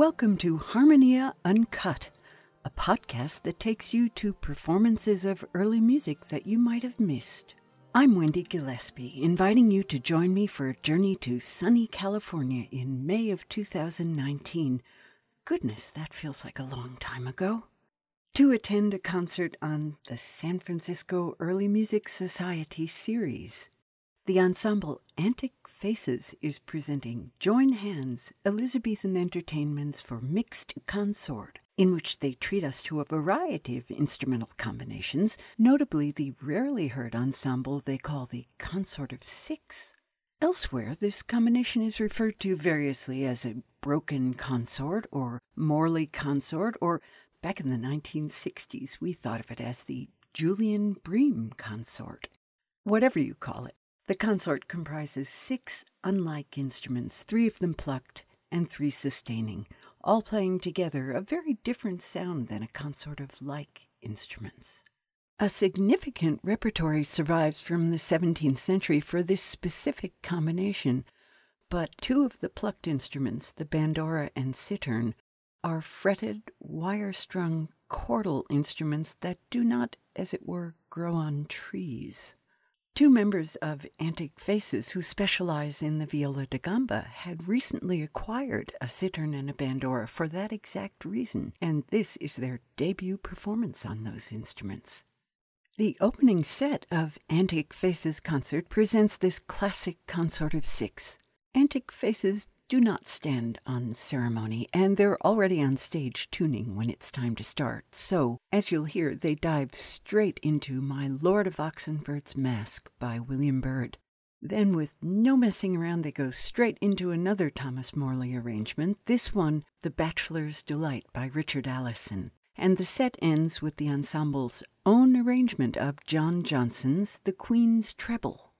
Welcome to Harmonia Uncut, a podcast that takes you to performances of early music that you might have missed. I'm Wendy Gillespie, inviting you to join me for a journey to sunny California in May of 2019. Goodness, that feels like a long time ago. To attend a concert on the San Francisco Early Music Society series. The ensemble Antic Faces is presenting Join Hands Elizabethan Entertainments for Mixed Consort, in which they treat us to a variety of instrumental combinations, notably the rarely heard ensemble they call the Consort of Six. Elsewhere, this combination is referred to variously as a broken consort or Morley consort, or back in the 1960s, we thought of it as the Julian Bream consort. Whatever you call it, the consort comprises six unlike instruments, three of them plucked and three sustaining, all playing together a very different sound than a consort of like instruments. A significant repertory survives from the 17th century for this specific combination, but two of the plucked instruments, the bandora and cittern, are fretted, wire strung chordal instruments that do not, as it were, grow on trees. Two members of Antic Faces who specialize in the viola da gamba had recently acquired a cittern and a bandora for that exact reason, and this is their debut performance on those instruments. The opening set of Antic Faces concert presents this classic consort of six. Antic Faces do not stand on ceremony, and they're already on stage tuning when it's time to start. So, as you'll hear, they dive straight into My Lord of Oxenford's Masque by William Byrd. Then, with no messing around, they go straight into another Thomas Morley arrangement, this one, The Bachelor's Delight by Richard Allison. And the set ends with the ensemble's own arrangement of John Johnson's The Queen's Treble.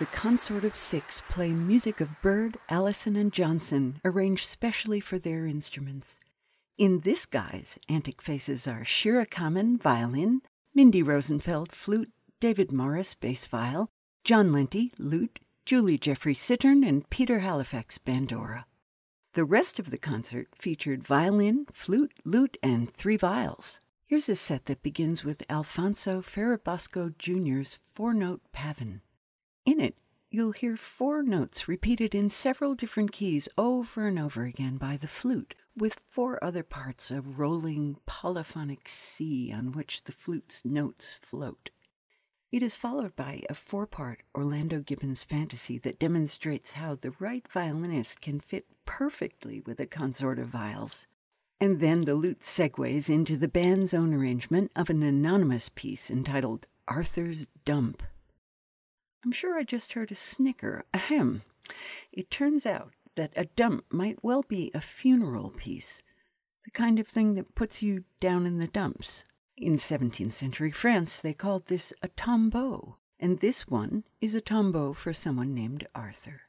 The Consort of Six play music of Byrd, Allison, and Johnson, arranged specially for their instruments. In this guise, Antic Faces are Shira Kamen, violin, Mindy Rosenfeld, flute, David Morris, bass viol, John Lenti, lute, Julie Jeffrey Cittern, and Peter Halifax, bandora. The rest of the concert featured violin, flute, lute, and three viols. Here's a set that begins with Alfonso Ferrabosco Jr.'s four note pavin. In it, you'll hear four notes repeated in several different keys over and over again by the flute, with four other parts of rolling polyphonic sea on which the flute's notes float. It is followed by a four part Orlando Gibbons fantasy that demonstrates how the right violinist can fit perfectly with a consort of viols. And then the lute segues into the band's own arrangement of an anonymous piece entitled Arthur's Dump. I'm sure I just heard a snicker, ahem. It turns out that a dump might well be a funeral piece, the kind of thing that puts you down in the dumps. In 17th century France, they called this a tombeau, and this one is a tombeau for someone named Arthur.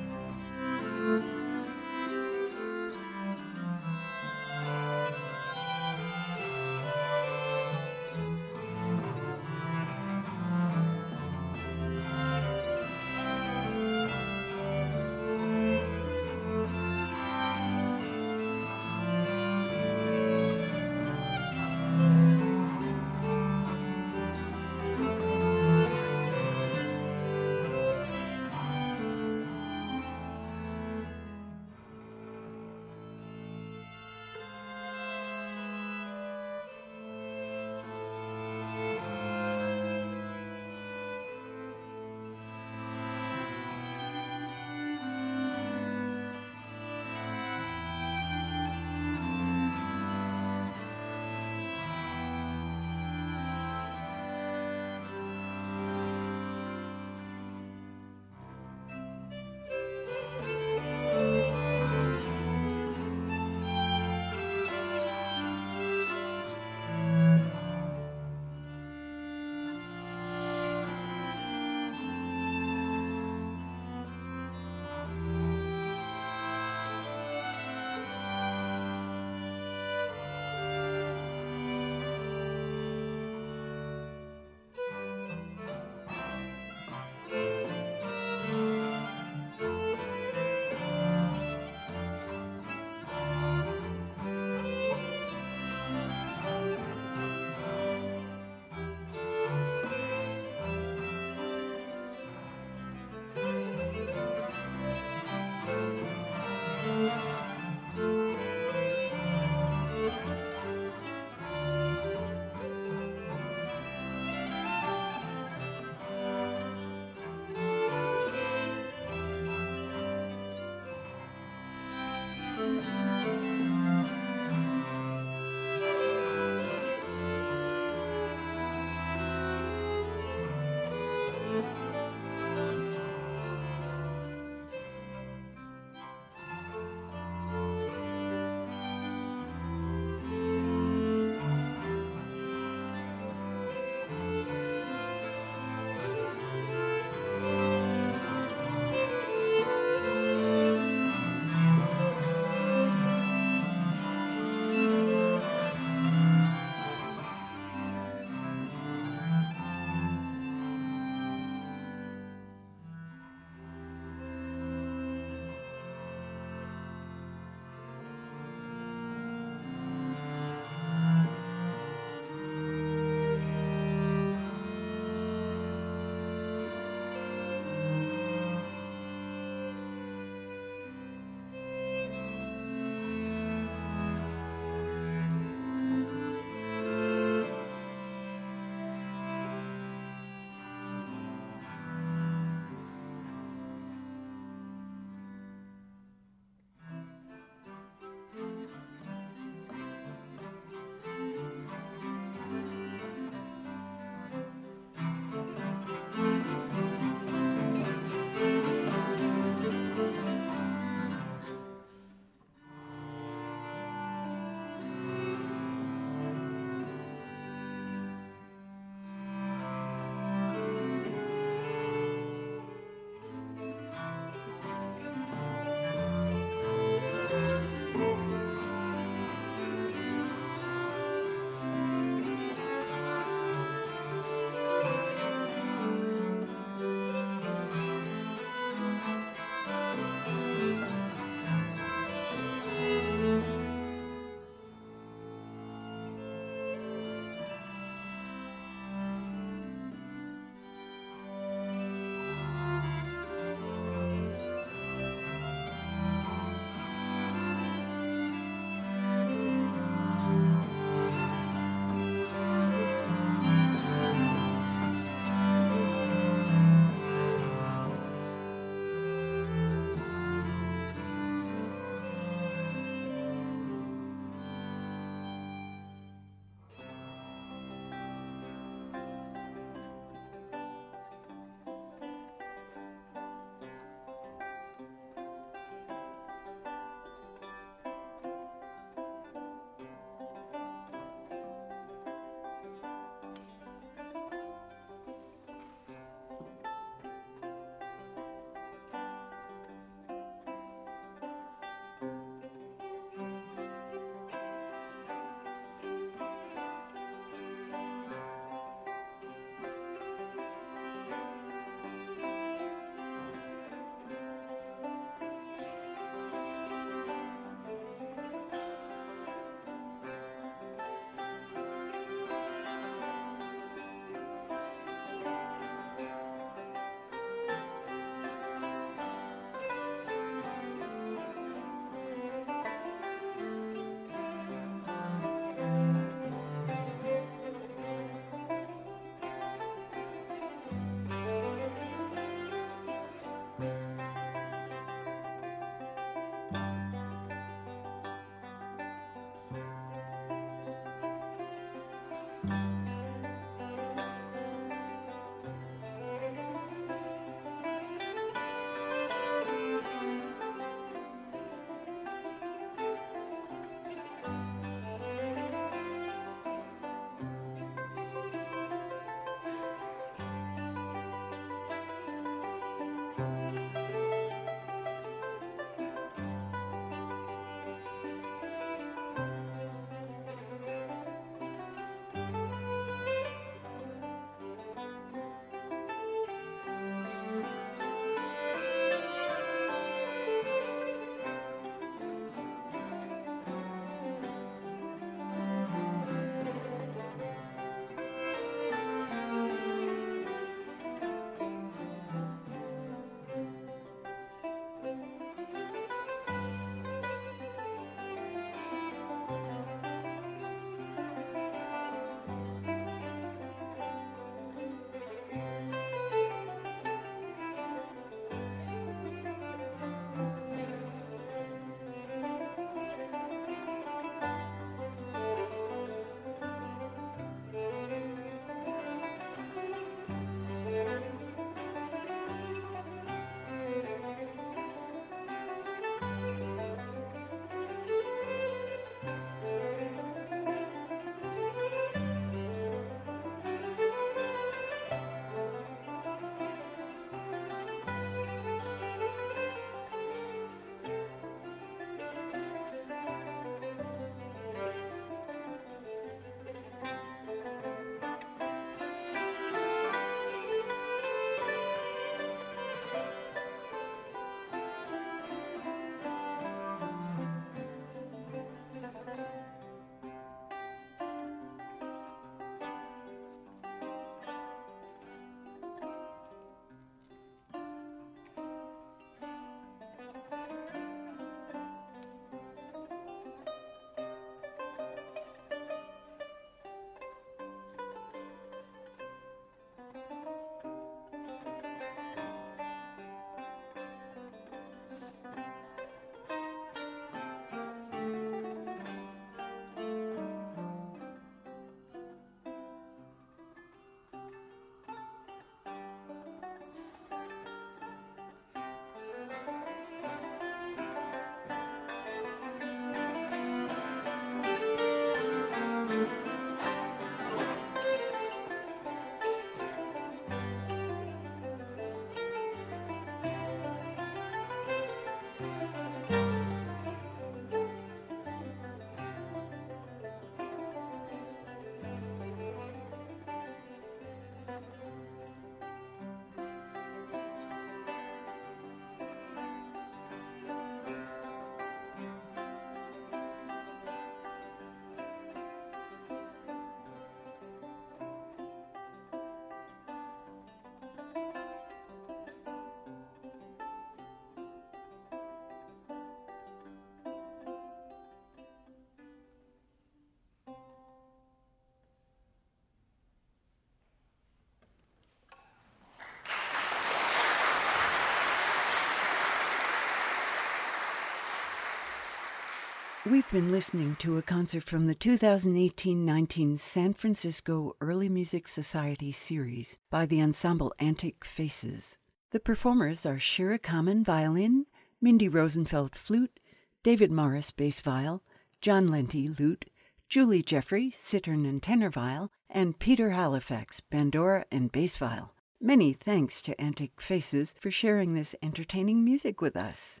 We've been listening to a concert from the 2018 19 San Francisco Early Music Society series by the ensemble Antic Faces. The performers are Shira Kamen violin, Mindy Rosenfeld flute, David Morris bass viol, John Lenti lute, Julie Jeffrey cittern and tenor viol, and Peter Halifax bandora and bass viol. Many thanks to Antic Faces for sharing this entertaining music with us.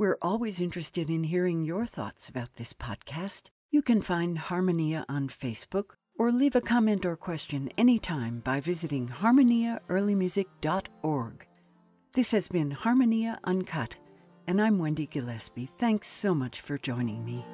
We're always interested in hearing your thoughts about this podcast. You can find Harmonia on Facebook or leave a comment or question anytime by visiting harmoniaearlymusic.org. This has been Harmonia Uncut, and I'm Wendy Gillespie. Thanks so much for joining me.